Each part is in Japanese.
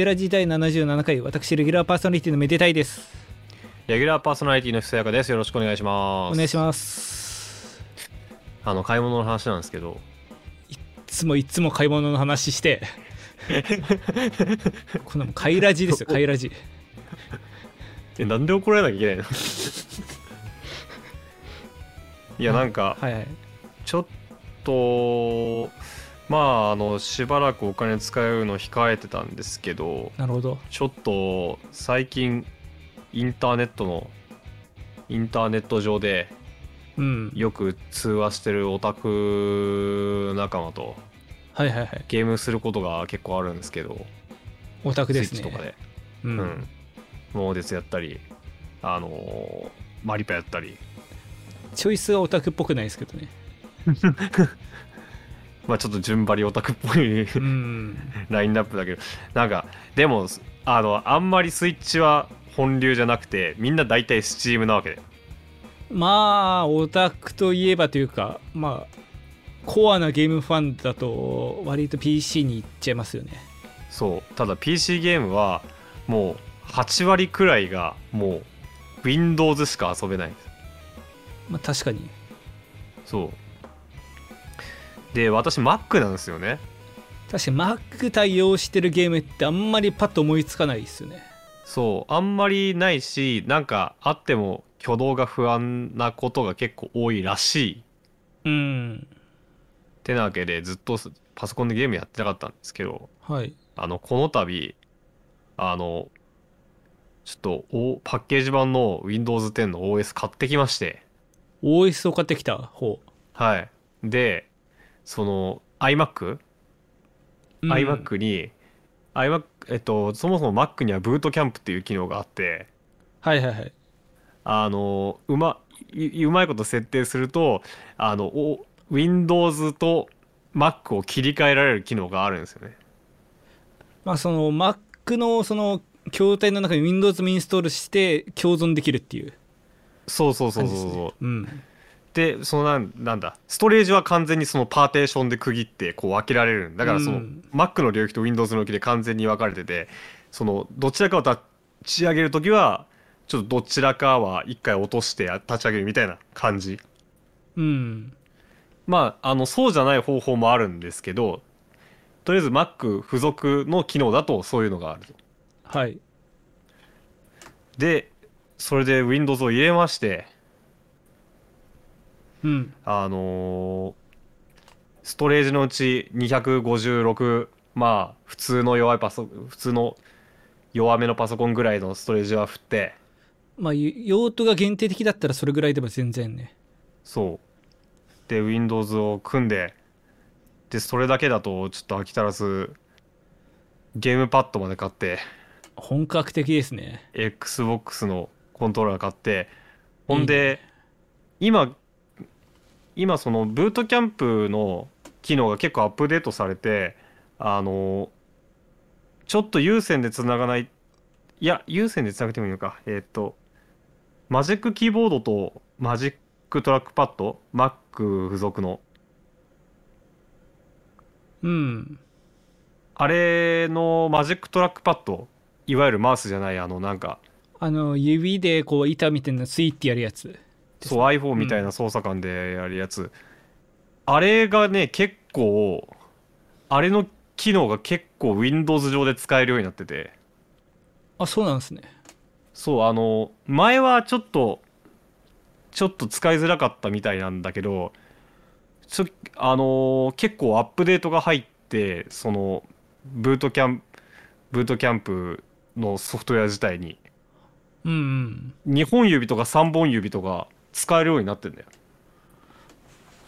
メデラ時代77回私レギュラーパーソナリティのめでたいです。レギュラーパーソナリティの布施やかです。よろしくお願いします。お願いします。あの買い物の話なんですけど。いつもいつも買い物の話して。こんなもん買いラジですよ買いラジ。えなんで怒られなきゃいけないの？いやなんかはいはい。ちょっとまああのしばらくお金使うの控えてたんですけどなるほど。ちょっと最近インターネットのインターネット上でうん。よく通話してるオタク仲間とはいはいはい。ゲームすることが結構あるんですけどオタクですね。とかで、う、うんん、モーデスやったりあのーマリパやったり。チョイスはオタクっぽくないですけどね まあちょっと順張りオタクっぽいうん。ラインナップだけどなんかでもあのあんまりスイッチは本流じゃなくてみんな大体スチームなわけ。でまあオタクといえばというかまあコアなゲームファンだと割と PC に行っちゃいますよね。そう。ただ PC ゲームはもう8割くらいがもう Windows しか遊べない。まあ確かに。そうで私 Mac なんですよね。確かに Mac 対応してるゲームってあんまりパッと思いつかないですよね。そうあんまりないしなんかあっても挙動が不安なことが結構多いらしい。うん。ってなわけでずっとパソコンでゲームやってなかったんですけどはい。あのこの度あのちょっとおパッケージ版の Windows 10の OS 買ってきまして。OS を買ってきた方、はい。でその iMac、うん。iMac に iMac えっとそもそも Mac にはブートキャンプっていう機能があってはいはいはい。あのうまいうまいこと設定するとあのお Windows と Mac を切り替えられる機能があるんですよね。まあその Mac のその筐体の中に Windows もインストールして共存できるっていうそうそうそうそうそう。うんでそのなんなんだストレージは完全にそのパーテーションで区切ってこう分けられるんだ。からその、うん。Mac の領域と Windows の領域で完全に分かれててそのどちらかを立ち上げる時はちょっとどちらかは一回落として立ち上げるみたいな感じ。うん。まああのそうじゃない方法もあるんですけどとりあえず Mac 付属の機能だとそういうのがあると。はい。でそれで Windows を入れましてうん。あのーストレージのうち256まあ普通の弱いパソ普通の弱めのパソコンぐらいのストレージは振って。まあ用途が限定的だったらそれぐらいでも全然ね。そう。で Windows を組んで。でそれだけだとちょっと飽き足らずゲームパッドまで買って。本格的ですね。XBOX のコントローラー買って。ほんで今今そのブートキャンプの機能が結構アップデートされてあのちょっと有線でつながないいや有線でつなげてもいいのか。えーっとマジックキーボードとマジックトラックパッド Mac 付属の。うん。あれのマジックトラックパッドいわゆるマウスじゃないあのなんか。あの指でこう板みたいなスイッてやるやつそう iPhone みたいな操作感でやるやつ、あれがね結構あれの機能が結構 Windows 上で使えるようになってて。あそうなんですね。そうあの前はちょっとちょっと使いづらかったみたいなんだけどちょあの結構アップデートが入ってそのブートキャンブートキャンプのソフトウェア自体に。うんうん。2本指とか3本指とか使えるようになってんだよ。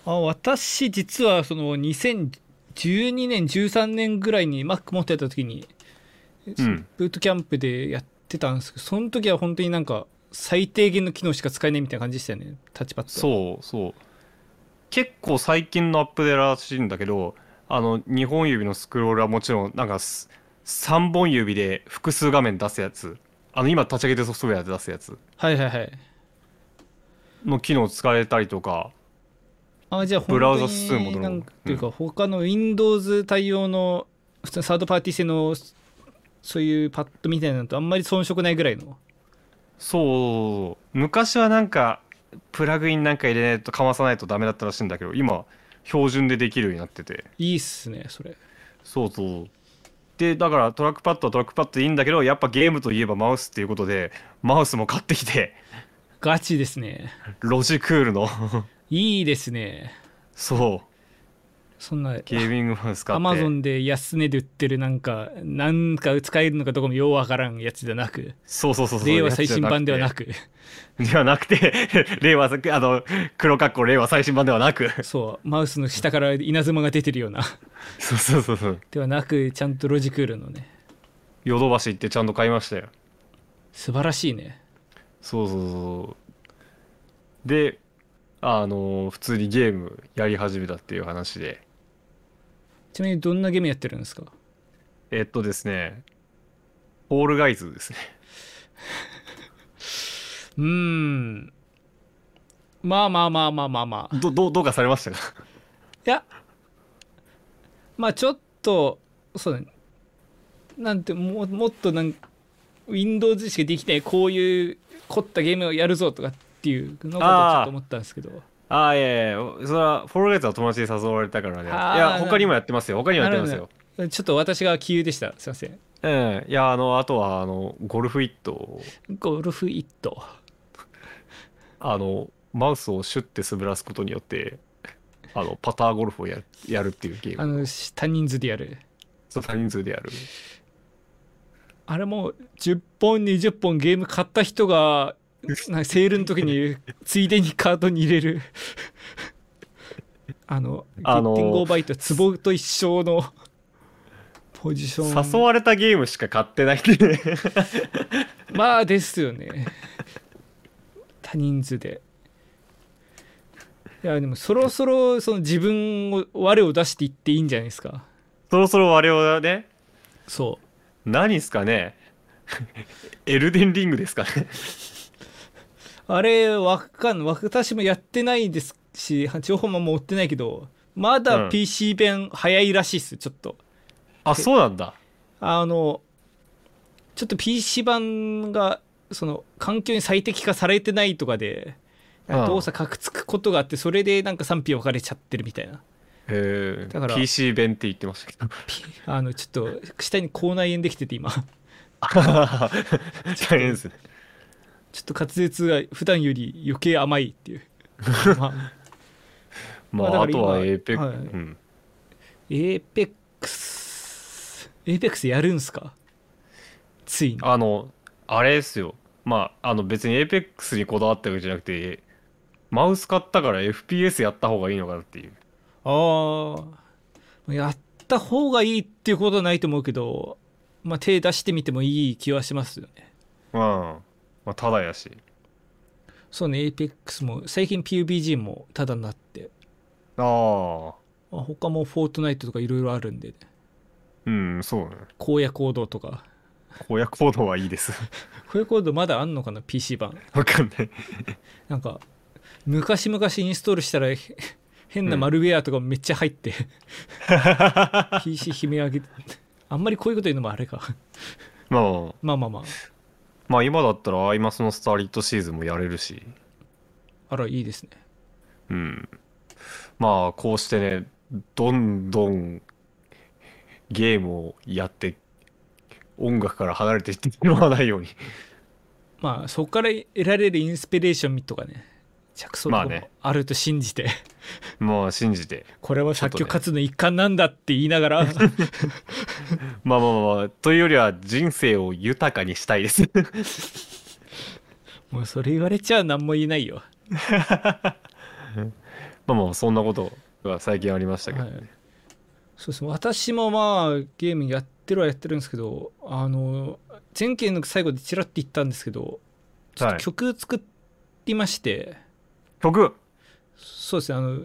あ私実はその2012年13年ぐらいに Mac 持ってた時に、うん。ブートキャンプでやってたんですけどその時は本当になんか最低限の機能しか使えないみたいな感じでしたよね。タッチパッド。そうそう。結構最近のアップデートらしいんだけどあの2本指のスクロールはもちろんなんかす3本指で複数画面出すやつ。あの今立ち上げてるソフトウェアで出すやつ。はいはいはいの機能使えたりとかあじゃあブラウザ数もなんていうか他の Windows 対応の普通のサードパーティー製のそういうパッドみたいなのとあんまり遜色ないぐらいの？そう。昔はなんかプラグインなんか入れないとかまさないとダメだったらしいんだけど今標準でできるようになってて。いいっすねそれ。そうそう。でだからトラックパッドはトラックパッドでいいんだけどやっぱゲームといえばマウスっていうことでマウスも買ってきてガチですね。ロジクールの。いいですね。そう。そんなゲーミングマウス買って。アマゾンで安値で売ってるなんかなんか使えるのかどこもようわからんやつじゃなく。そうそうそうそう。令和最新版ではなく。ではなくて。令和あの黒かっこ令和最新版ではなく。そう。マウスの下から稲妻が出てるような。そうそうそうそう。ではなくちゃんとロジクールのね。ヨドバシ行ってちゃんと買いましたよ。素晴らしいねそうそうそうであの普通にゲームやり始めたっていう話で。ちなみにどんなゲームやってるんですか？えっとですねホールガイズですね。うーん。まあまあまあまあまあまあ。どどうどうかされましたか？いや。まあちょっとそうね。なんてももっとなん Windows しかできないこういう凝ったゲームをやるぞとかっていうのをちょっと思ったんですけど。ああいやいやそれはフォールガイズは友達に誘われたからね。いや他にもやってますよ。他にもやってますよ。ちょっと私が杞憂でした。すいません。うんいやあのあとはあのゴルフイット。ゴルフイットあのマウスをシュッて滑らすことによってあのパターゴルフをやるやるっていうゲーム。あの多人数でやる。そう多人数でやるあれもう10本20本ゲーム買った人がセールの時についでにカートに入れる。あのあのーゲッティングオーバイト壺と一緒のポジション。誘われたゲームしか買ってないってね。まあですよね。多人数で。いやでもそろそろその自分を我を出していっていいんじゃないですか。そろそろ我々はね。そう何ですかね？エルデンリングですかね？あれわかんない私もやってないですし情報も持ってないけどまうだん PC 弁早いらしいっすちょっと。あそうなんだ。あのちょっと PC 版がその環境に最適化されてないとかでうん。動作かくつくことがあってそれでなんか賛否分かれちゃってるみたいなへえだから。PC 弁って言ってましたけど。ピあのちょっと下に口内炎できてて今。ちょ大変ですね。っと滑舌が普段より余計甘いっていう。まあ。あとはエーペック、はい。うん。エーペックスエーペックスやるんすか？ついに。あのあれですよ。まああの別にエーペックスにこだわったわけじゃなくてマウス買ったから FPS やった方がいいのかなっていうああやった方がいいっていうことはないと思うけどまあ手出してみてもいい気はしますよね。うん。まあただやし。そうね APEX も最近 PUBG もただになって。ああまあ他もフォートナイトとかいろいろあるんで、ね、うんそうね。荒野行動とか。荒野行動はいいです。荒野行動まだあんのかな？PC 版。わかんない。なんか昔々インストールしたらへ変なマルウェアとかめっちゃ入って、PC 悲鳴上げて。あんまりこういうこと言うのもあれか。まあまあまあ。まあまあ今だったらアイマスのスターリットシーズンもやれるし。あらいいですね。うん。まあこうしてねどんどんゲームをやって音楽から離れていってしまわないように。まあそこから得られるインスピレーションとかね着想とかもまあね。あると信じて、まあ 信じて。これは作曲活動の一環なんだって言いながら、まあまあまあというよりは人生を豊かにしたいです。もうそれ言われちゃ何も言えないよ、まあまあそんなことが最近ありましたけど、はい、そうです。ね私もまあゲームやってるはやってるんですけどあの前回の最後でちらっと言ったんですけどちょっとはい。曲作りまして、曲？そうですね。あの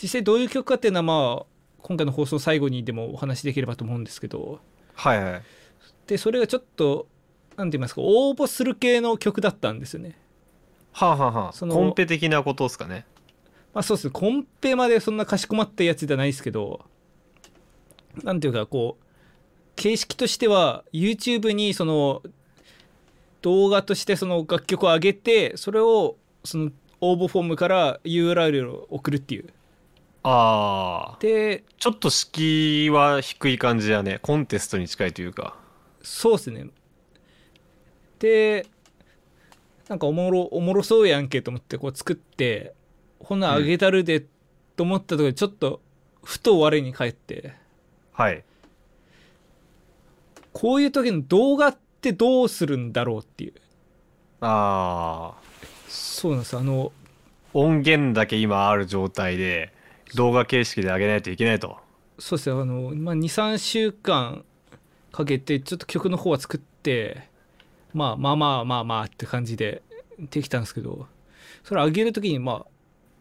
実際どういう曲かっていうのはまあ今回の放送最後にでもお話しできればと思うんですけど。はいはい。でそれがちょっとなんて言いますか応募する系の曲だったんですよね。はあはあはあ。そのコンペ的なことですかね。まあそうですね。コンペまでそんなかしこまったやつじゃないですけどなんていうかこう形式としては YouTube にその動画としてその楽曲を上げてそれをその応募フォームから URL を送るっていう。ああでちょっと敷居は低い感じやね。コンテストに近いというか。そうっすね。でなんかおもろおもろそうやんけと思ってこう作ってほなあげたるでと思ったところでちょっとふと我に返って。はい。こういう時の動画ってどうするんだろうっていう。ああそうなんです。あの音源だけ今ある状態で動画形式で上げないといけないと。そうですよあの、まあ、23週間かけてちょっと曲の方は作ってまあまあまあまあまあって感じでできたんですけどそれ上げる時にまあ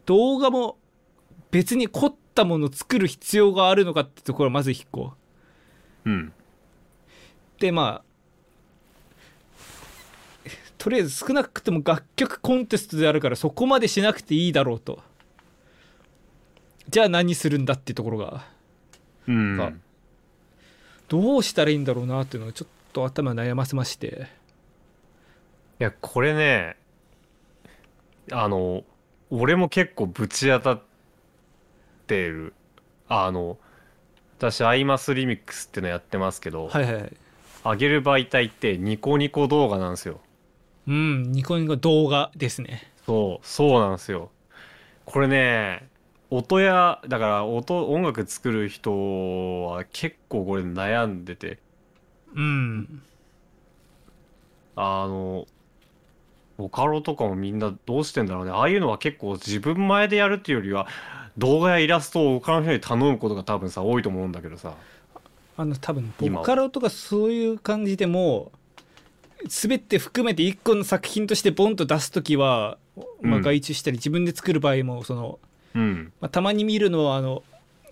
動画も別に凝ったものを作る必要があるのかってところはまず1個。うん。でまあとりあえず少なくとも楽曲コンテストであるからそこまでしなくていいだろうと。じゃあ何するんだっていうところが。うん。が。どうしたらいいんだろうなっていうのをちょっと頭悩ませまして。いやこれねあの俺も結構ぶち当たってる。あの私アイマスリミックスってのやってますけど、はいはいはい。上げる媒体ってニコニコ動画なんですようんニコニコ動画ですね。そうそうなんですよ。これね音やだから音音楽作る人は結構これ悩んでて。うん。あのボカロとかもみんなどうしてんだろうね。ああいうのは結構自分前でやるっていうよりは動画やイラストを他の人に頼むことが多分さ多いと思うんだけどさ。あの多分今ボカロとかそういう感じでも全て含めて一個の作品としてボンと出す時は、まあ、うん。外注したり自分で作る場合もその、うん。まあ、たまに見るのはあの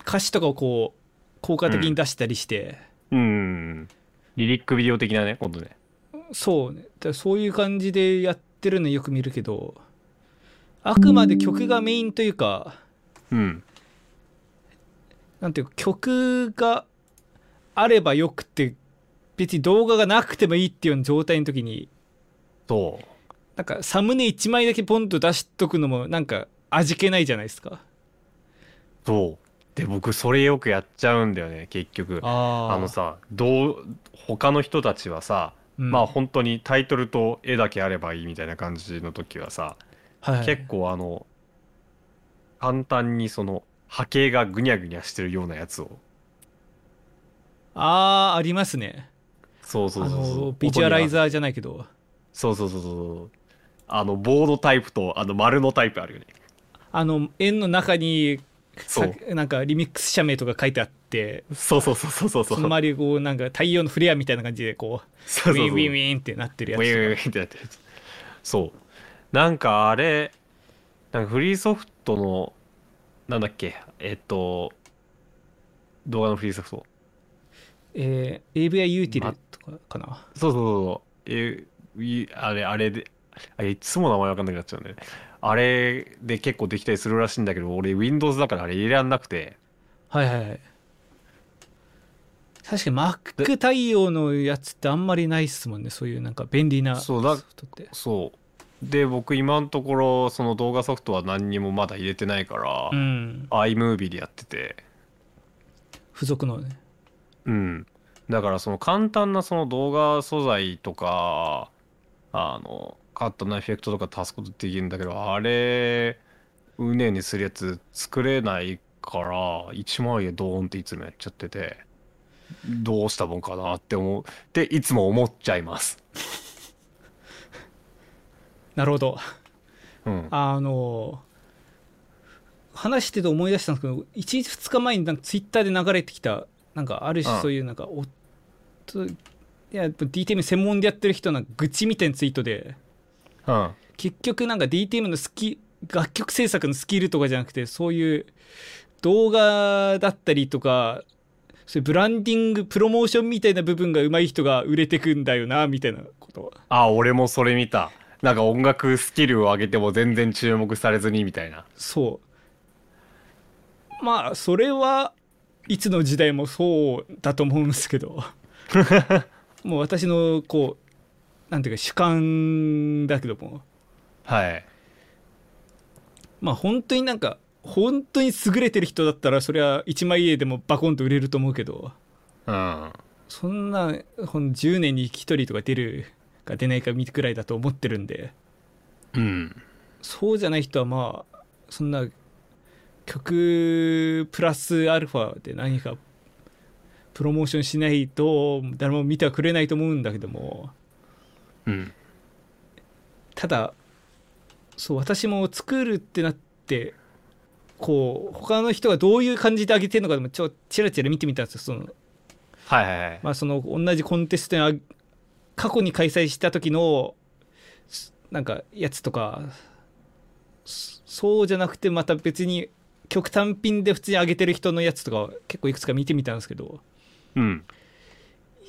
歌詞とかをこう効果的に出したりして、うん。リリックビデオ的なね今度ねそうね。だそういう感じでやってるのよく見るけどあくまで曲がメインというかうん。なんていうか曲があればよくて別に動画がなくてもいいっていうような状態の時にそう。なんかサムネ1枚だけポンと出しとくのもなんか味気ないじゃないですか。そう。で僕それよくやっちゃうんだよね結局。ああのさどう他の人たちはさ、うん。まあ本当にタイトルと絵だけあればいいみたいな感じの時はさ、はい、結構あの簡単にその波形がぐにゃぐにゃしてるようなやつを。あーありますねそうそうあそうそう。のビジュアライザーじゃないけど。そうそうそうそうあのボードタイプとあの丸のタイプあるよね。あの円の中にそう。さなんかリミックス者名とか書いてあって。そうそうそうそうそう。その周りこうなんか太陽のフレアみたいな感じでこうそうそうそう。ウィンウィンウィンってなってるやつ。ウィーンウィーンってやってるやつ。そう。なんかあれなんかフリーソフトのなんだっけ？えっと動画のフリーソフト。えー、AVI ユーティル。とかかな。そうそうそう。えいあれあれであれいつも名前わかんなくなっちゃうね。あれで結構できたりするらしいんだけど俺 Windows だからあれ入れらんなくて。はいはいはい。確かに Mac 対応のやつってあんまりないっすもんね。そういうなんか便利なソフトって。そう。で僕今のところその動画ソフトは何にもまだ入れてないから、うん。iMovie でやってて。付属のね。うんだからその簡単なその動画素材とかあのカットなエフェクトとか足すことできるんだけどあれうねうねするやつ作れないから1万円ドーンっていつもやっちゃっててどうしたもんかなって思っていつも思っちゃいます。なるほど。うん。あの話してて思い出したんですけど1日2日前になんかツイッターで流れてきたなんかある種うん。そういうなんかおといや DTM 専門でやってる人の愚痴みたいなツイートで。うん。結局なんか DTM のスキ楽曲制作のスキルとかじゃなくてそういう動画だったりとかそういうブランディングプロモーションみたいな部分が上手い人が売れてくんだよなみたいなことあ俺もそれ見た。なんか音楽スキルを上げても全然注目されずにみたいな。そう。まあそれはいつの時代もそうだと思うんですけど もう私のこうなんていうか主観だけども。はい。まあ本当になんか本当に優れてる人だったらそれは一枚絵でもバコンと売れると思うけど。うん。そんなほん10年に1人とか出るか出ないか見てくらいだと思ってるんで。うん。そうじゃない人はまあそんな曲プラスアルファで何かプロモーションしないと誰も見てはくれないと思うんだけども。うん。ただそう私も作るってなってこう他の人がどういう感じで上げてるのかでもちょチラチラ見てみたんですよその。はいはいはい。まあその同じコンテストにあ過去に開催した時のすなんかやつとかそそうじゃなくてまた別に曲単品で普通に上げてる人のやつとか結構いくつか見てみたんですけどうん。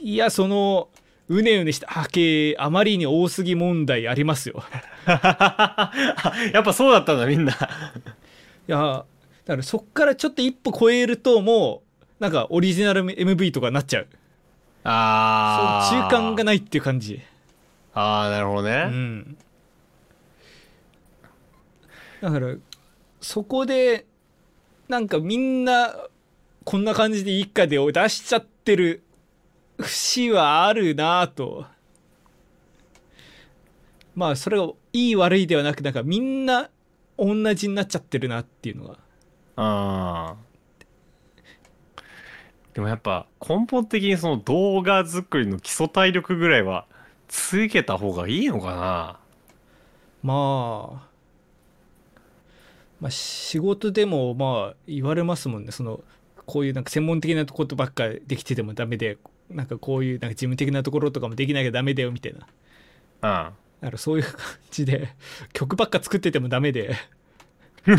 いやそのうねうねした波形あまりに多すぎ問題ありますよ。やっぱそうだったんだみんな。いやだからそっからちょっと一歩超えるともうなんかオリジナル MV とかになっちゃう。あそう中間がないっていう感じ。ああなるほどうねん。だからそこでなんかみんなこんな感じでいいかでを出しちゃってる。節はあるなぁと。まあそれがいい悪いではなくなんかみんな同じになっちゃってるなっていうのが。あー。でもやっぱ根本的にその動画作りの基礎体力ぐらいはつけた方がいいのかな。まあ。まあ仕事でもまあ言われますもんね。そのこういうなんか専門的なことばっかできててもダメでなんかこういうなんか事務的なところとかもできなきゃダメだよみたいな。うん。だからそういう感じで曲ばっか作っててもダメで。そう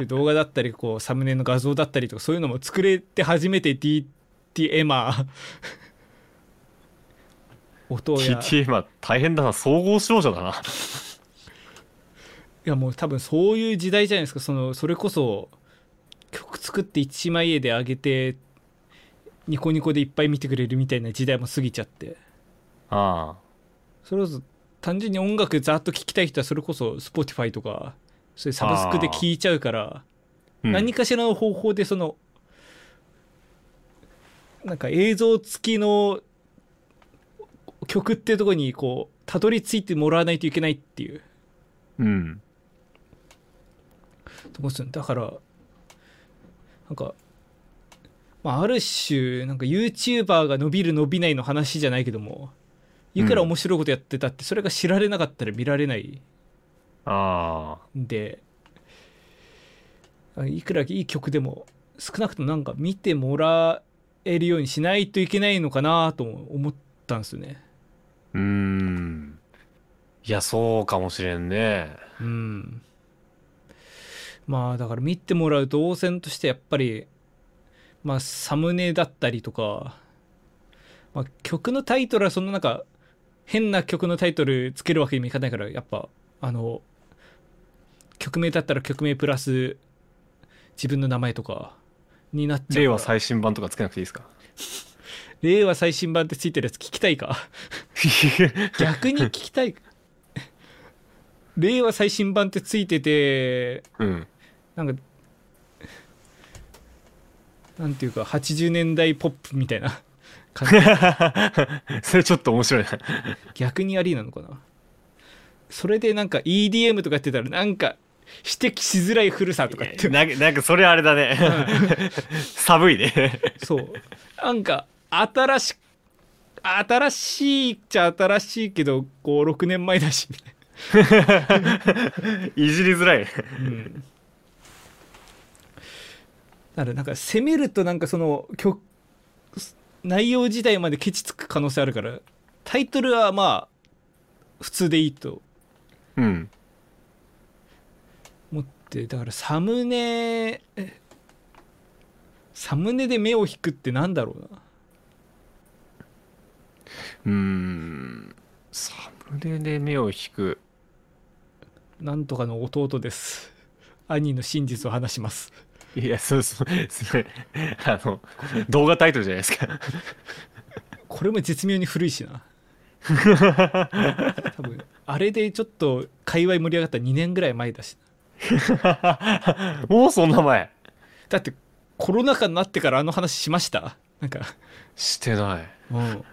いう動画だったりこうサムネの画像だったりとかそういうのも作れて初めて DTM 音や。TT 今大変だな。総合商社だな。いやもう多分そういう時代じゃないですか。そのそれこそ曲作って一枚絵で上げてニコニコでいっぱい見てくれるみたいな時代も過ぎちゃって。あそれこそ単純に音楽ざっと聴きたい人はそれこそ Spotify とかそういうサブスクで聴いちゃうからあ、うん。何かしらの方法でそのなんか映像付きの曲っていうところにこうたどり着いてもらわないといけないっていう。うん。とこですよね。だからなんか、まあ、ある種なんか YouTuber が伸びる伸びないの話じゃないけどもいくら面白いことやってたってそれが知られなかったら見られないあんでいくらいい曲でも少なくともなんか見てもらえるようにしないといけないのかなとも思ったんですよね。ーうーん。いやそうかもしれんね。うんまあだから見てもらう動線としてやっぱりまあサムネだったりとか、まあ、曲のタイトルはそのなんか変な曲のタイトルつけるわけにもいかないからやっぱあの曲名だったら曲名プラス自分の名前とかになっちゃう令和最新版とかつけなくていいですか？令和最新版ってついてるやつ聞きたいか？逆に聞きたい令和最新版ってついててうん。なんかなんていうか80年代ポップみたいな 感じ。それちょっと面白いな。逆にありなのかな。それでなんか EDM とかやってたらなんか指摘しづらい古さとかって。なんかなんかそれあれだね。寒いね。そう。なんか新し新しいっちゃ新しいけど56年前だしみたい いじりづらい。な、うん、だからなんか攻めるとなんかその曲内容自体までケチつく可能性あるからタイトルはまあ普通でいいと。うん。思ってだからサムネえサムネで目を引くってなんだろうな。うーん。サムネで目を引くなんとかの弟です。兄の真実を話します。いやそうそうそれあの動画タイトルじゃないですか。これも絶妙に古いしな。多分あれでちょっと界隈盛り上がった2年ぐらい前だしもうそんな前。だってコロナ禍になってからあの話しました？なんか。してない。うん。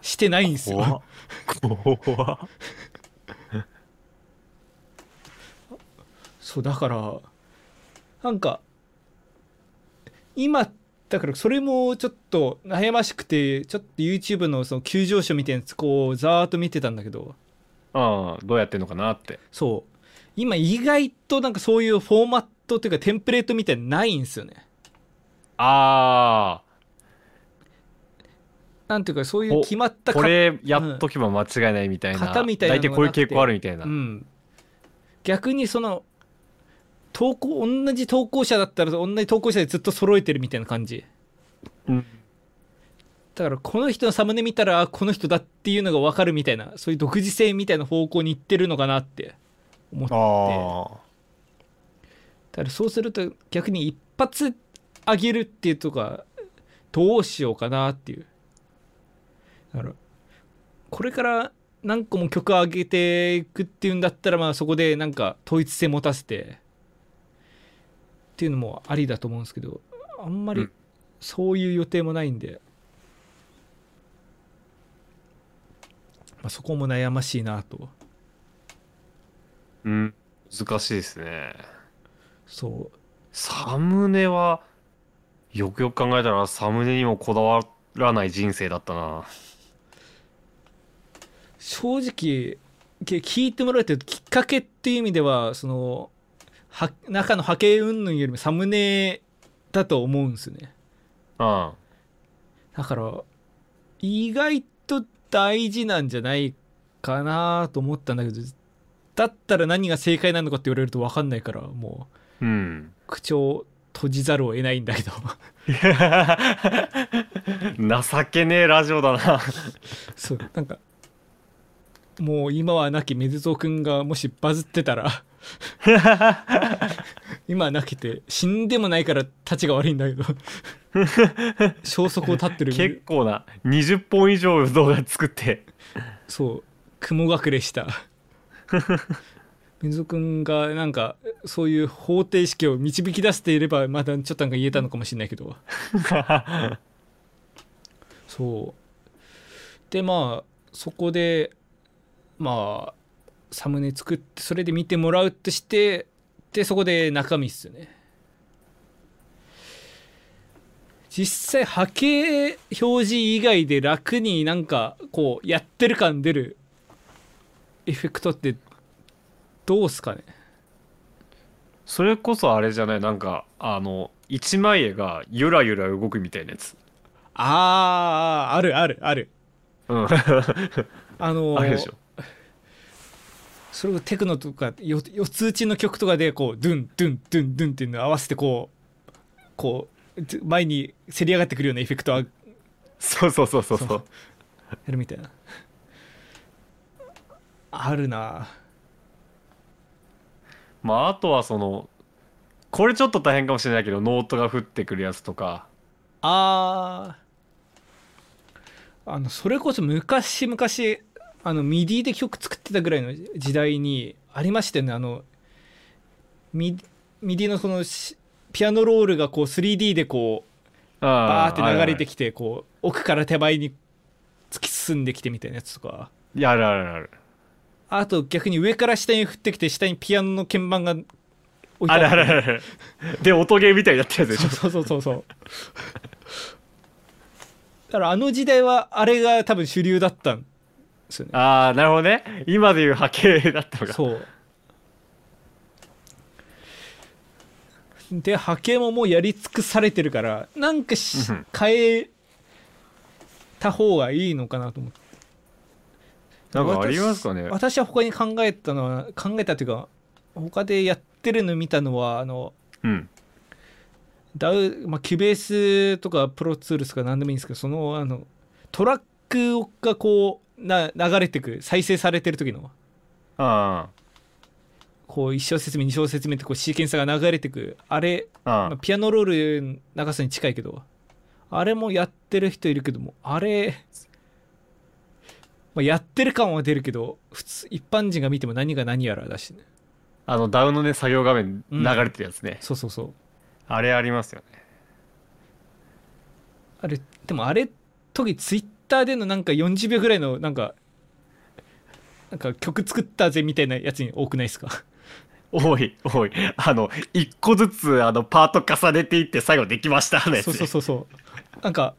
してないんですよ。怖っ怖っそうだからなんか今だからそれもちょっと悩ましくてちょっと YouTube のその急上昇みたいなやつこうざーっと見てたんだけど。ああどうやってんのかなって。そう。今意外となんかそういうフォーマットっていうかテンプレートみたいなのないんですよね。あなんていうかそういう決まったこれやっとけば間違いないみたいな、型みたいなの大体こういう傾向あるみたいな、うん、逆にその投稿同じ投稿者だったら同じ投稿者でずっと揃えてるみたいな感じ。うん。だからこの人のサムネ見たらあこの人だっていうのが分かるみたいなそういう独自性みたいな方向に行ってるのかなって思って。あだからそうすると逆に一発上げるっていうとかどうしようかなっていう。だからこれから何個も曲上げていくっていうんだったらまあそこでなんか統一性持たせてっていうのもありだと思うんですけどあんまりうん。そういう予定もないんで、まあ、そこも悩ましいなと。うん。難しいですね。そう。サムネはよくよく考えたらサムネにもこだわらない人生だったな。正直け聞いてもらうときっかけっていう意味ではそのは中の波形云々よりもサムネだと思うんですよね。うんだから意外と大事なんじゃないかなと思ったんだけどだったら何が正解なのかって言われると分かんないからもううん口を閉じざるを得ないんだけど。情けねえラジオだな。そうなんかもう今はなき水蔵くんがもしバズってたら今はなきて死んでもないから立ちが悪いんだけど。消息を絶ってる。結構な。20本以上動画作って。そう。雲隠れした。水蔵くんがなんかそういう方程式を導き出していればまだちょっとなんか言えたのかもしれないけど。そう。でまあそこでまあサムネ作ってそれで見てもらうとしてでそこで中身っすよね。実際波形表示以外で楽になんかこうやってる感出るエフェクトってどうすかね？それこそあれじゃない？なんかあの一枚絵がゆらゆら動くみたいなやつ。あーあるあるある。うん。あのーあれでしょそれをテクノとかよ四つ打ちの曲とかでこうドゥンドゥンドゥンドゥンっていうのを合わせてこうこう前にせり上がってくるようなエフェクトをやそうそうそうそうそそう。るみたいな。あるな。まああとはそのこれちょっと大変かもしれないけどノートが降ってくるやつとか。あー。あのそれこそ昔々あの MIDI で曲作ってたぐらいの時代にありましたよね。あのミ MIDI のそのしピアノロールがこう 3D でこうバーって流れてききてこう奥から手前に突き進んできてみたいなやつとか。てあるあるある。あと逆に上から下に降ってきて下にピアノの鍵盤が置いてある。あるるあるで音ゲーみたいになってるやつでしょ。そうそうそうそう。だからあの時代はあれが多分主流だったんですよね。ああなるほどね。今でいう波形だったのがそう。で波形ももうやり尽くされてるからなんかしうん。変えた方がいいのかなと思って。なんかありますかね。私は他に考えたのは考えたというか他でやってるの見たのはあのうん。ダウ、まあ、キュベースとかプロツールスとか何でもいいんですけどそのあのトラックがこうな流れてく再生されてる時の。あこう1小節目2小節目ってこうシーケンサーが流れてく。あれ、ああ。まあ、ピアノロール長さに近いけど。あれもやってる人いるけどもあれ、まあ、やってる感は出るけど普通一般人が見ても何が何やらだしね。あのダウンのね作業画面流れてるやつね、そうそうそう。あれありますよね。あれでもあれ時ツイッターでのなんか40秒ぐらいのなんかなんか曲作ったぜみたいなやつに多くないですか？多い多い。あの一個ずつあのパート重ねていって最後できましたのやつそうそうそうそう。なんか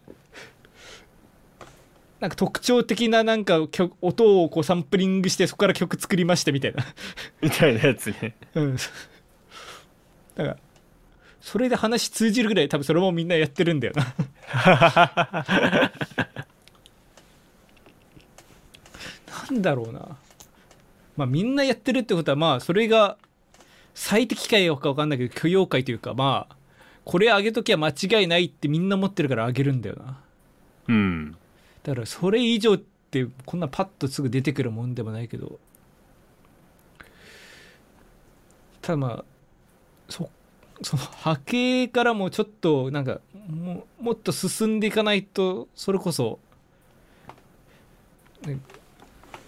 なんか特徴的ななんか曲音をこうサンプリングしてそこから曲作りましたみたいな。みたいなやつね。うん。だからそれで話通じるぐらい多分それもみんなやってるんだよな なんだろうな。まあみんなやってるってことはまあそれが最適解か分かんないけど許容解というかまあこれ上げときゃ間違いないってみんな思ってるから上げるんだよな。うん。だからそれ以上ってこんなパッとすぐ出てくるもんでもないけど。ただまあそその波形からもちょっとなんかももっと進んでいかないとそれこそ、ね、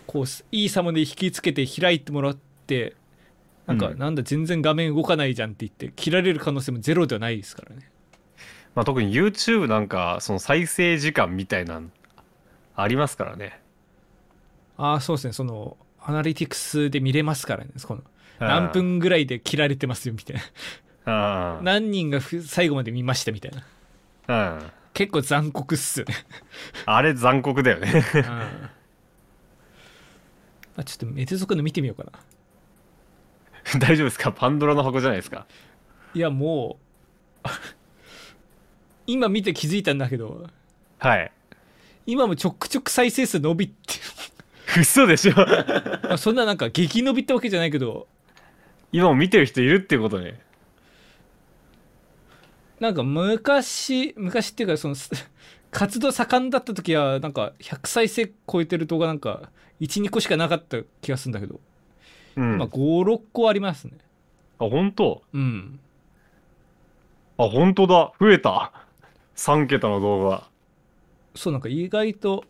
こういいサムで引きつけて開いてもらってなんか、うん。なんだ全然画面動かないじゃんって言って切られる可能性もゼロではないですからね。まあ特に YouTube なんかその再生時間みたいなんありますからね。ああそうですね。そのアナリティクスで見れますからね。この何分ぐらいで切られてますよみたいな。何人がふ最後まで見ましたみたいな。うん結構残酷っすよね、あれ残酷だよね。うんまあ、ちょっとメテ族の見てみようかな。大丈夫ですか？パンドラの箱じゃないですか？いやもう 今見て気づいたんだけど。はい。今もちょくちょく再生数伸びって嘘でしょ？ま あそんななんか激伸びってわけじゃないけど。今も見てる人いるっていうことね。なんか昔昔っていうかそのす活動盛んだった時はなんか100再生超えてる動画なんか12個しかなかった気がするんだけど、うん。まあ56個ありますね。あ本当？うん。あ本当だ。増えた？3桁の動画。そうなんか意外と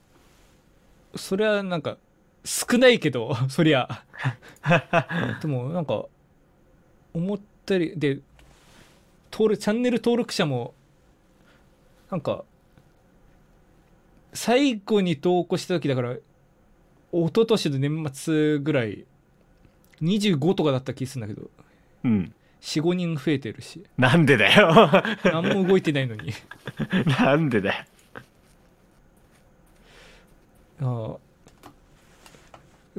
それはなんか少ないけど そりゃ。でもなんか思ったよりで登録チャンネル登録者もなんか最後に投稿した時だから一昨年の年末ぐらい25とかだった気するんだけどうん。45人増えてるし。なんでだよ。何も動いてないのに。なんでだよ。ああ。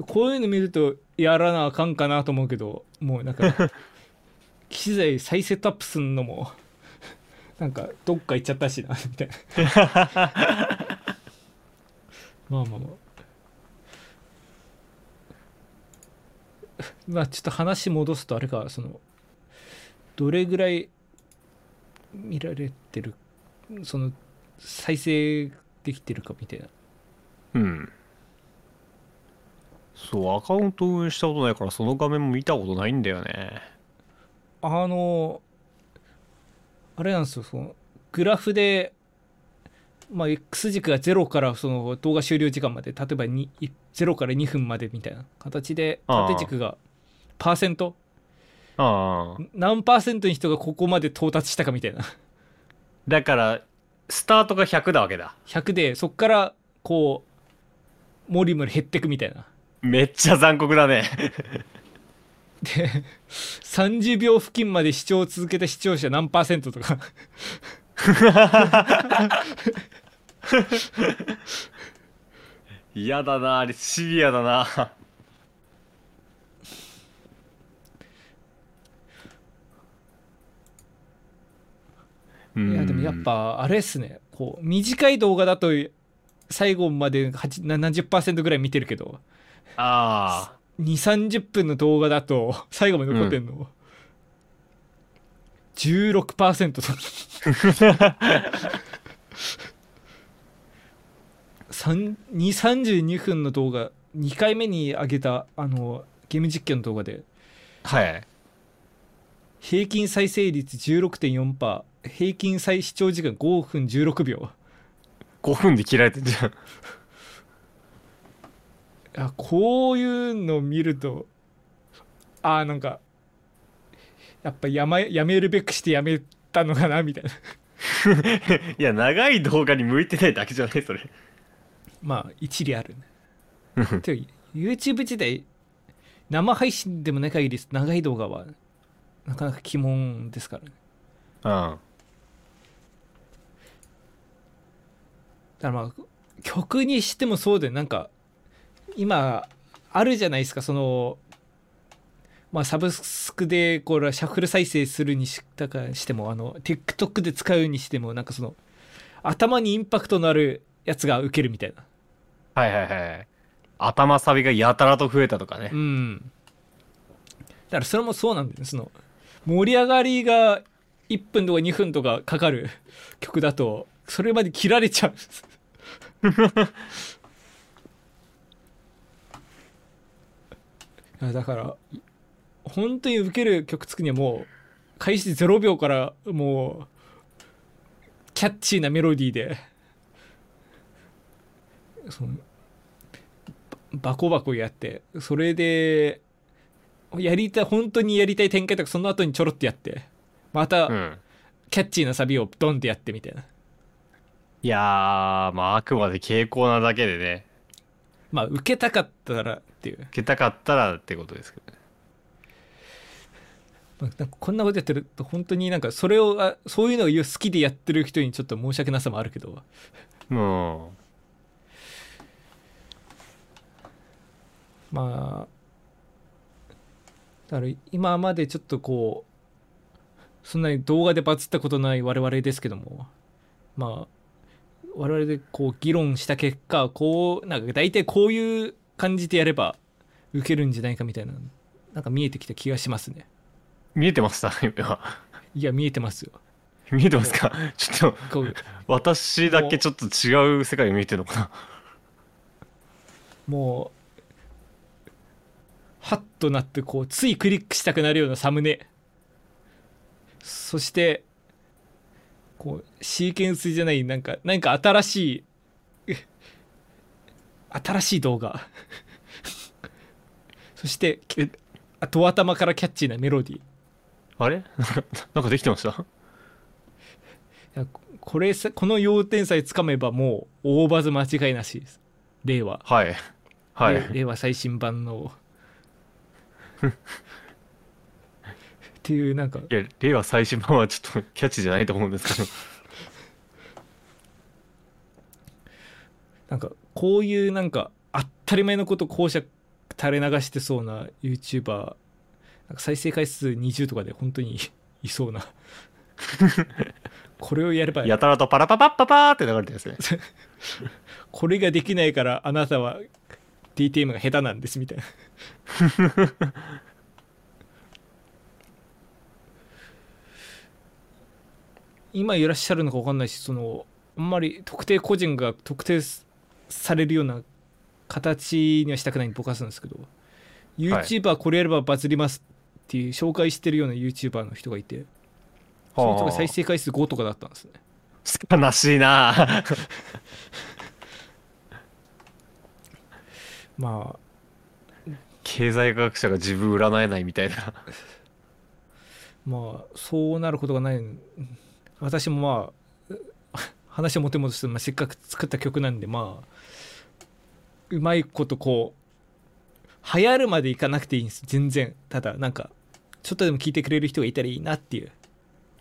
こういうの見るとやらなあかんかなと思うけどもうなんか 機材再セットアップすんのもなんかどっか行っちゃったしなみたいな まあまあまあ。まあちょっと話戻すとあれかそのどれぐらい見られてるその再生できてるかみたいな。うん。そうアカウント運営したことないからその画面も見たことないんだよね。あのあれなんですよそのグラフで、まあ、X 軸が0からその動画終了時間まで例えば2 0から2分までみたいな形で縦軸がパーセント？ああ何パーセントに人がここまで到達したかみたいな。だからスタートが100だわけだ。100でそっからこうもりもり減ってくみたいな。めっちゃ残酷だね。で30秒付近まで視聴を続けた視聴者何パーセントとか 嫌だなあれシビアだな。いやでもやっぱあれっすね。こう短い動画だと最後まで8 70%ぐらい見てるけど。ああ2 3 0分の動画だと最後まで残ってんの、16%と 232分の動画2回目に上げたあのゲーム実況の動画で。はい。平均再生率16.4%平均再視聴時間5分16秒。5分で切られてんじゃん。あこういうのを見るとあーなんかやっぱや,、ま、やめるべくしてやめたのかなみたいな。いや長い動画に向いてないだけじゃないそれまあ一理あるね。てか YouTube 自体生配信でもない限り長い動画はなかなか鬼門ですからね。うんだからまあ曲にしてもそうでなんか今あるじゃないですかそのまあサブスクでこれシャッフル再生するにしたかしてもあの TikTok で使うにしてもなんかその頭にインパクトのあるやつが受けるみたいな。はいはいはい頭サビがやたらと増えたとかね。うん。だからそれもそうなんだよね。その盛り上がりが1分とか2分とかかかる 曲だとそれまで切られちゃう。だから本当に受ける曲作りにはもう開始0秒からもうキャッチーなメロディーでそのバコバコやってそれでやりたい本当にやりたい展開とかその後にちょろっとやってまたうん。キャッチーなサビをドンってやってみたいな、いやーまああくまで傾向なだけでね。まあ受けたかったらっていう、受けたかったらってことですけどね。まあなんかこんなことやってると本当になんかそれをあそういうのを好きでやってる人にちょっと申し訳なさもあるけど。うんまあだから今までちょっとこうそんなに動画でバズったことない我々ですけどもまあ我々でこう議論した結果こうなんか大体こういう感じでやれば受けるんじゃないかみたいななんか見えてきた気がしますね。見えてました今。いや見えてますよ。見えてますか？ちょっと私だけちょっと違う世界が見えてるのかな。もうハッとなってこうついクリックしたくなるようなサムネ。そしてこうシーケンスじゃないなんかなんか新しい 新しい動画。そしてえ？あド頭からキャッチーなメロディー。いあれ？なんかできてました？やここれさこの要点さえつかめばもう大バズ間違いなしです。令和はい。はい。令令和最新版のっていうなんか。いや令和最新版はちょっとキャッチじゃないと思うんですけど。なんかこういうなんか当たり前のこと公爵垂れ流してそうな YouTuber なんか再生回数20とかで本当にいそうな。これをやれば。やたらとパラパパッパパーって流れてるんですね。これができないからあなたは DTM が下手なんですみたいな。今いらっしゃるのか分かんないしそのあんまり特定個人が特定されるような形にはしたくないんで僕はするんですけど YouTuber これやればバズりますっていう紹介してるような YouTuber の人がいてその人が再生回数5とかだったんですね。悲しいな まあ。経済学者が自分占えないみたいな。まあそうなることがない。私もまあ話をもてもとして、まあ、せっかく作った曲なんでまあうまいことこう流行るまでいかなくていいんです。全然。ただなんかちょっとでも聞いてくれる人がいたらいいなっていう。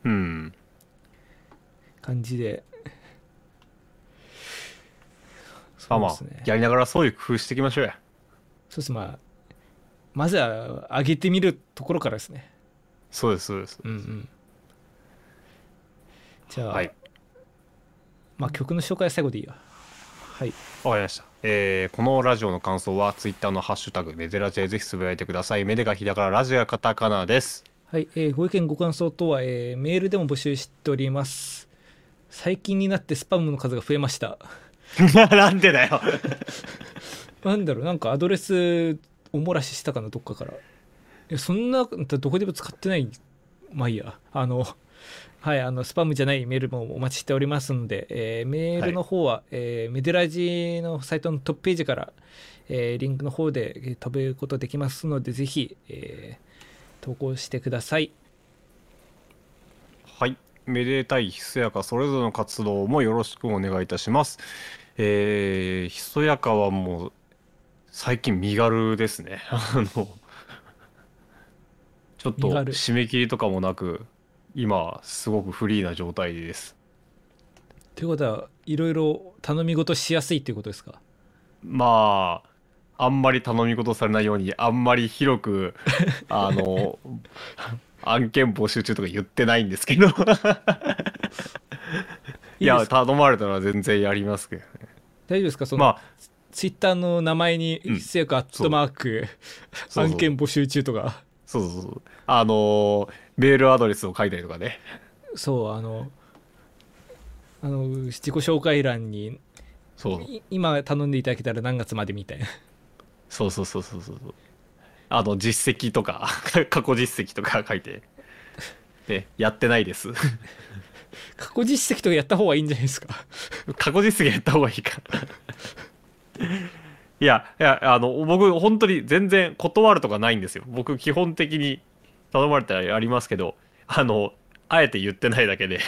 うん。感じであまあやりながらそういう工夫していきましょうや。そうですまあまずは上げてみるところからですね。そうですそうです。うんうん。じゃあ、はい。まあ曲の紹介は最後でいいやはい。わかりました、えーこのラジオの感想はツイッターのハッシュタグメデラジでぜひつぶやいてください。メデがひらがなラジオがカタカナです。はい、えーご意見ご感想等は、えーメールでも募集しております。最近になってスパムの数が増えました なんでだよ。なんだろうなんかアドレスお漏らししたかなどっかから。いやそんなどこでも使ってない。まあいいや。あのはいあのスパムじゃないメールもお待ちしておりますので、えーメールの方は、えーメデラジのサイトのトップページから、えーリンクの方でえー飛べることできますのでぜひ、えー投稿してください。はい。めでたいひそやかそれぞれの活動もよろしくお願いいたします。えー、ひそやかはもう最近身軽ですね。あの、ちょっと締め切りとかもなく、今すごくフリーな状態です。ということはいろいろ頼み事しやすいということですか？まあ、あんまり頼み事されないように、あんまり広く、あの、案件募集中とか言ってないんですけど。いや、頼まれたら全然やりますけどね。大丈夫ですか？その、まあ、ツイッターの名前にうん「せやかアットマーク案件募集中」とかそうそうそう。あのーメールアドレスを書いたりとかね。そうあのあの自己紹介欄にそう。い今頼んでいただけたら何月までみたいなそうそうそうそうそう。あの、実績とか、過去実績とか書いて。ね、やってないです。過去実績とかやった方がいいんじゃないですか？過去実績やった方がいいか。いや、いや、あの、僕、本当に全然断るとかないんですよ。僕、基本的に頼まれたらやりますけど、あの、あえて言ってないだけで。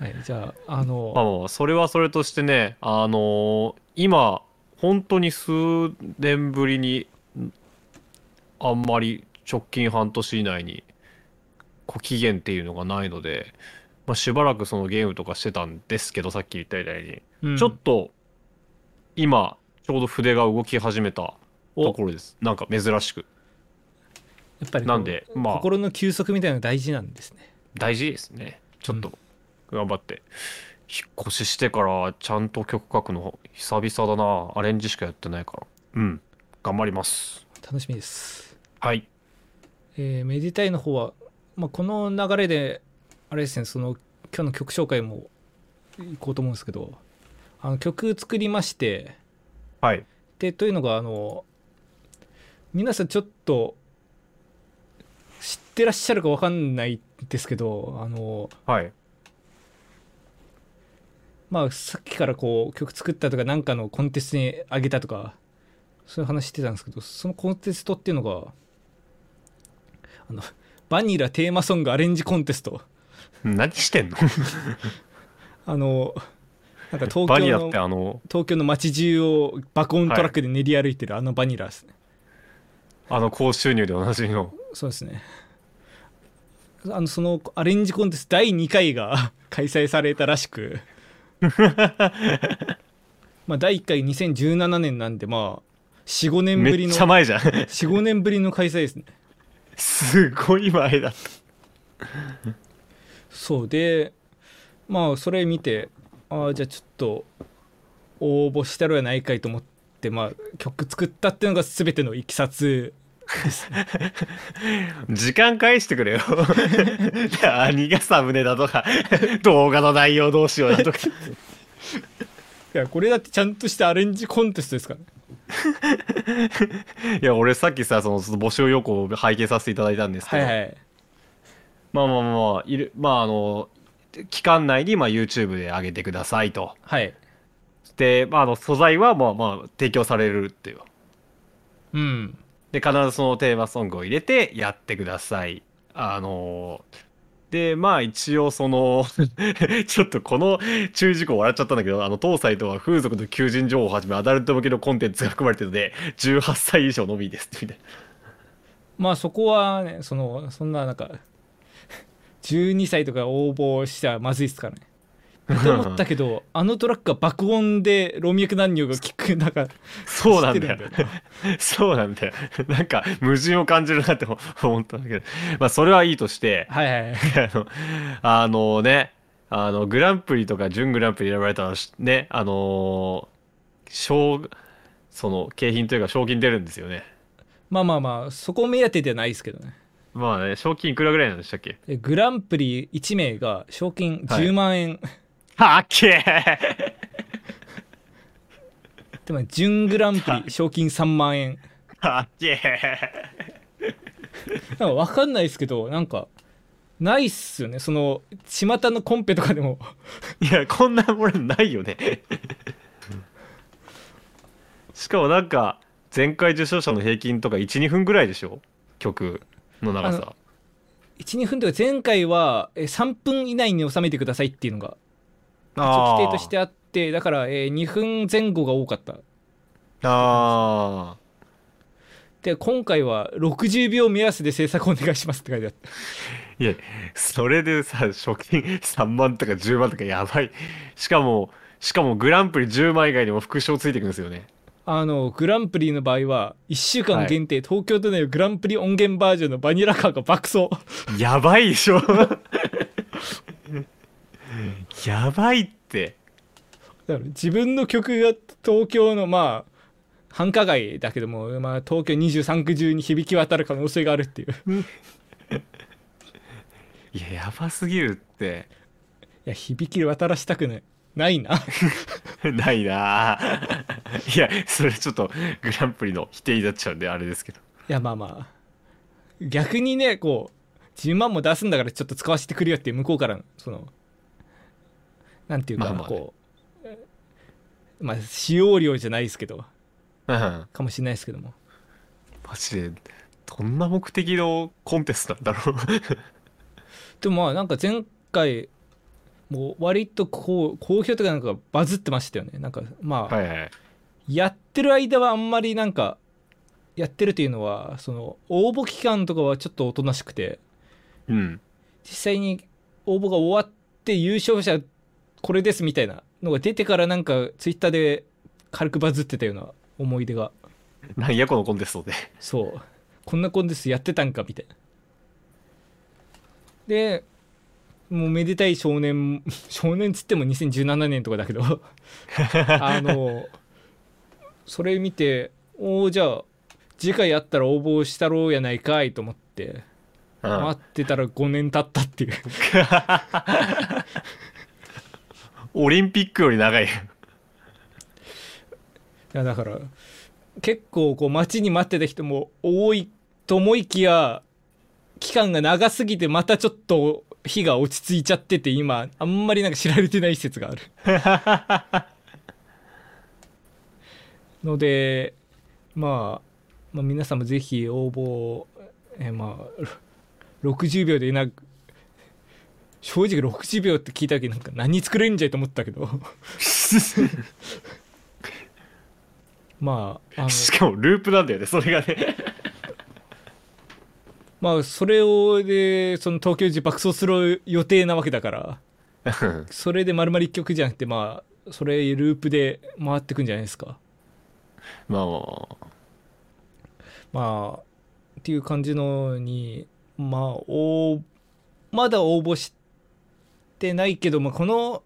はいじゃああの、まあまあそれはそれとしてねあのー今本当に数年ぶりにんあんまり直近半年以内にこう期限っていうのがないので、まあ、しばらくそのゲームとかしてたんですけどさっき言ったみたいに、うん。ちょっと今ちょうど筆が動き始めたお。ところです。なんか珍しく。やっぱりなんでまあ。心の休息みたいなのが大事なんですね。大事ですね。ちょっと頑張って、引っ越ししてからちゃんと曲書くの久々だな。アレンジしかやってないから。うん。頑張ります。楽しみです、はい。えーメディタイの方は、まあ、この流れであれですねその今日の曲紹介もいこうと思うんですけどあの曲作りましてはい。でというのがあの皆さんちょっと知ってらっしゃるか分かんないですけどあのはい。まあさっきからこう曲作ったとか何かのコンテストにあげたとかそういう話してたんですけどそのコンテストっていうのがあのバニラテーマソングアレンジコンテスト。何してんの？あのなんか東京のてあの東京の街中を爆音トラックで練り歩いてるあのバニラですね、あの高収入でおなじみの。そうですね。あのそのアレンジコンテスト第2回が 開催されたらしく。まあ第1回2017年なんでまあ45年ぶめっりのちゃ前じゃん。45年ぶりの開催ですねすごい前だそうでまあそれ見てああじゃあちょっと応募したらやないかいと思ってまあ曲作ったっていうのが全てのいきさつ時間返してくれよ。何がサムネだとか動画の内容どうしようだとか。いやこれだってちゃんとしたアレンジコンテストですからね いや俺さっきさその募集要項を拝見させていただいたんですけど、はいはい。まあまあまあまあいるまああの期間内にまあ YouTube で上げてくださいと。はい。で、まあ、あの素材はまあまあ提供されるっていう。うん。で必ずそのテーマソングを入れてやってください。あのでまあ一応その ちょっとこの注意事項笑っちゃったんだけどあの当サイトは風俗の求人情報をはじめアダルト向けのコンテンツが含まれてるので18歳以上のみですみたいな。まあそこはねそのそんななんか12歳とか応募したらまずいですからね。って思ったけど あのトラックは爆音で老若男女が聞くなんかそうなんだよ。そうなんだよ。なんか矛盾を感じるなって思ったんだけどまあそれはいいとしてはいはいはい。あのあのねあのグランプリとか準グランプリ選ばれたらしねあの賞その景品というか賞金出るんですよね。まあまあまあそこ目当てではないですけどね。まあね賞金いくらぐらいなんでしたっけ？でグランプリ1名が賞金10万円、はっけー。でも準グランプリ賞金3万円。はっけなんか分かんないですけどなんかないっすよね。その巷のコンペとかでも。いやこんなものないよね。しかもなんか前回受賞者の平均とか12分ぐらいでしょ？曲の長さ。12分とか前回はえ3分以内に収めてくださいっていうのが規定としてあってだからえー2分前後が多かった。あで今回は60秒目安で制作お願いしますって書いてあった。ーいやそれでさ賞金3万とか10万とかやばい。しかもしかもグランプリ10万以外にも副賞ついてくるんですよね。あのグランプリの場合は1週間限定、東京都内のグランプリ音源バージョンのバニラカーが爆走。やばいでしょ やばいって。だから自分の曲が東京のまあ繁華街だけども、まあ、東京23区中に響き渡る可能性があるっていう。い いややばすぎるって。や響き渡らしたくないな。い なないな。あいやそれちょっとグランプリの否定になっちゃうんであれですけど。いやまあまあ。逆にねこう10万も出すんだからちょっと使わせてくれよっていう向こうからのそのなんていうか、こうまあ使用料じゃないですけどかもしれないですけども。ジでどんな目的のコンテストなんだろう。でもまあなんか前回もう割とこう好評とかなんかバズってましたよね。なんかまあ、はいはい。やってる間はあんまりなんかやってるというのはその応募期間とかはちょっとおとなしくて。うん。実際に応募が終わって優勝者これですみたいなのが出てからなんかツイッターで軽くバズってたような思い出が。なんやこのコンテストでそう。こんなコンテストやってたんかみたいな。でもうめでたい少年 少年つっても2017年とかだけど。あのそれ見ておおじゃあ次回やったら応募したろうやないかいと思ってうん待ってたら5年経ったっていう オリンピックより長い。いやだから結構こう待ちに待ってた人も多いと思いきや期間が長すぎてまたちょっと火が落ち着いちゃってて今あんまりなんか知られてない施設がある。ので、まあ、まあ皆さんもぜひ応募えまあ60秒でな正直60秒って聞いた時なんか何作れるんじゃいと思ったけど。まああの。しかもループなんだよねそれがね。まあそれをでその東京時爆走する予定なわけだから。それで丸々1曲じゃなくてまあそれループで回ってくんじゃないですか。まあまあまあ。まあっていう感じのにまあおまだ応募してないけど、まあ、この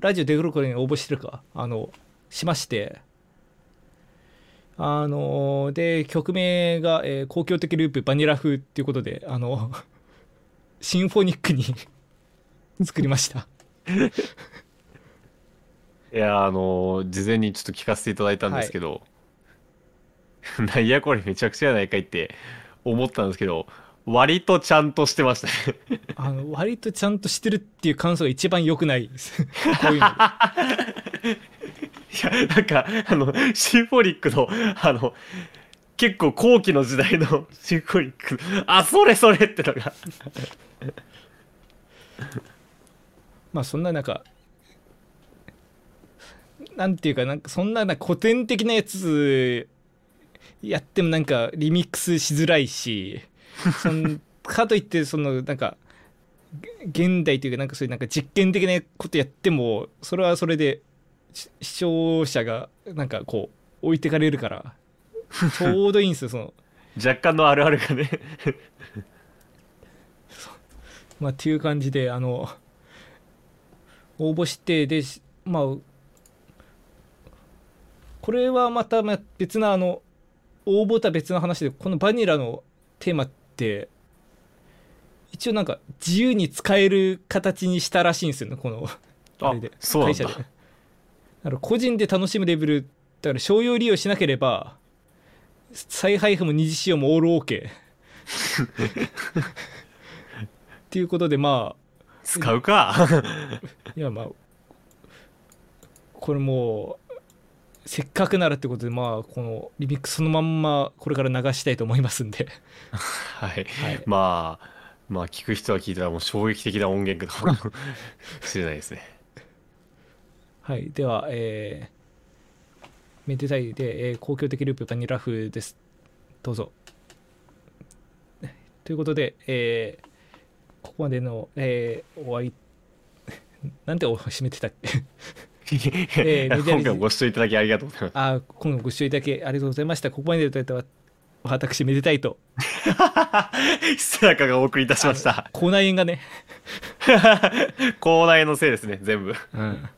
ラジオ出る頃に応募してるかあのしまして。あので曲名が、えー公共的ループバニラ風っていうことであの シンフォニックに 作りました。いやあの事前にちょっと聞かせていただいたんですけど、なんやこれめちゃくちゃやないかいって思ったんですけど割とちゃんとしてましたね。あの割とちゃんとしてるっていう感想が一番良くない。で すこういうの。いやなんかあのシンフォニックのあの結構後期の時代の シンフォニック。あそれそれってのが。まあそんななんかなんていうかなんかそんなな古典的なやつやってもなんかリミックスしづらいしそんかといってそのなんか現代というかなんかそういうなんか実験的なことやってもそれはそれで視聴者がなんかこう置いてかれるから。ちょうどいいんですよその。若干のあるあるがねまあ、っていう感じであの応募してでまあこれはまた別なあの応募とは別の話でこのバニラのテーマって一応なんか自由に使える形にしたらしいんですよねこのああれで。会社で。だから個人で楽しむレベルだから商用利用しなければ再配布も二次使用もオール OK っていうことでま使うか。あいやまあこれもうせっかくならってことでまあこのリミックスそのまんまこれから流したいと思いますんで。はい、はい。まあまあ聞く人は聞いたらもう衝撃的な音源かもしれないですね。はい。ではえー、めでたいで、えー公共的ループバニラフです。どうぞ。ということで、えーここまでの、えー、お会い なんでお締めてたっけ？えー今回もご視聴いただきありがとうございます。あ今後ご視聴いただきありがとうございました。ここまででは私めでたいと。久やかがお送りいたしました。口内炎がね、口内のせいですね全部。うん、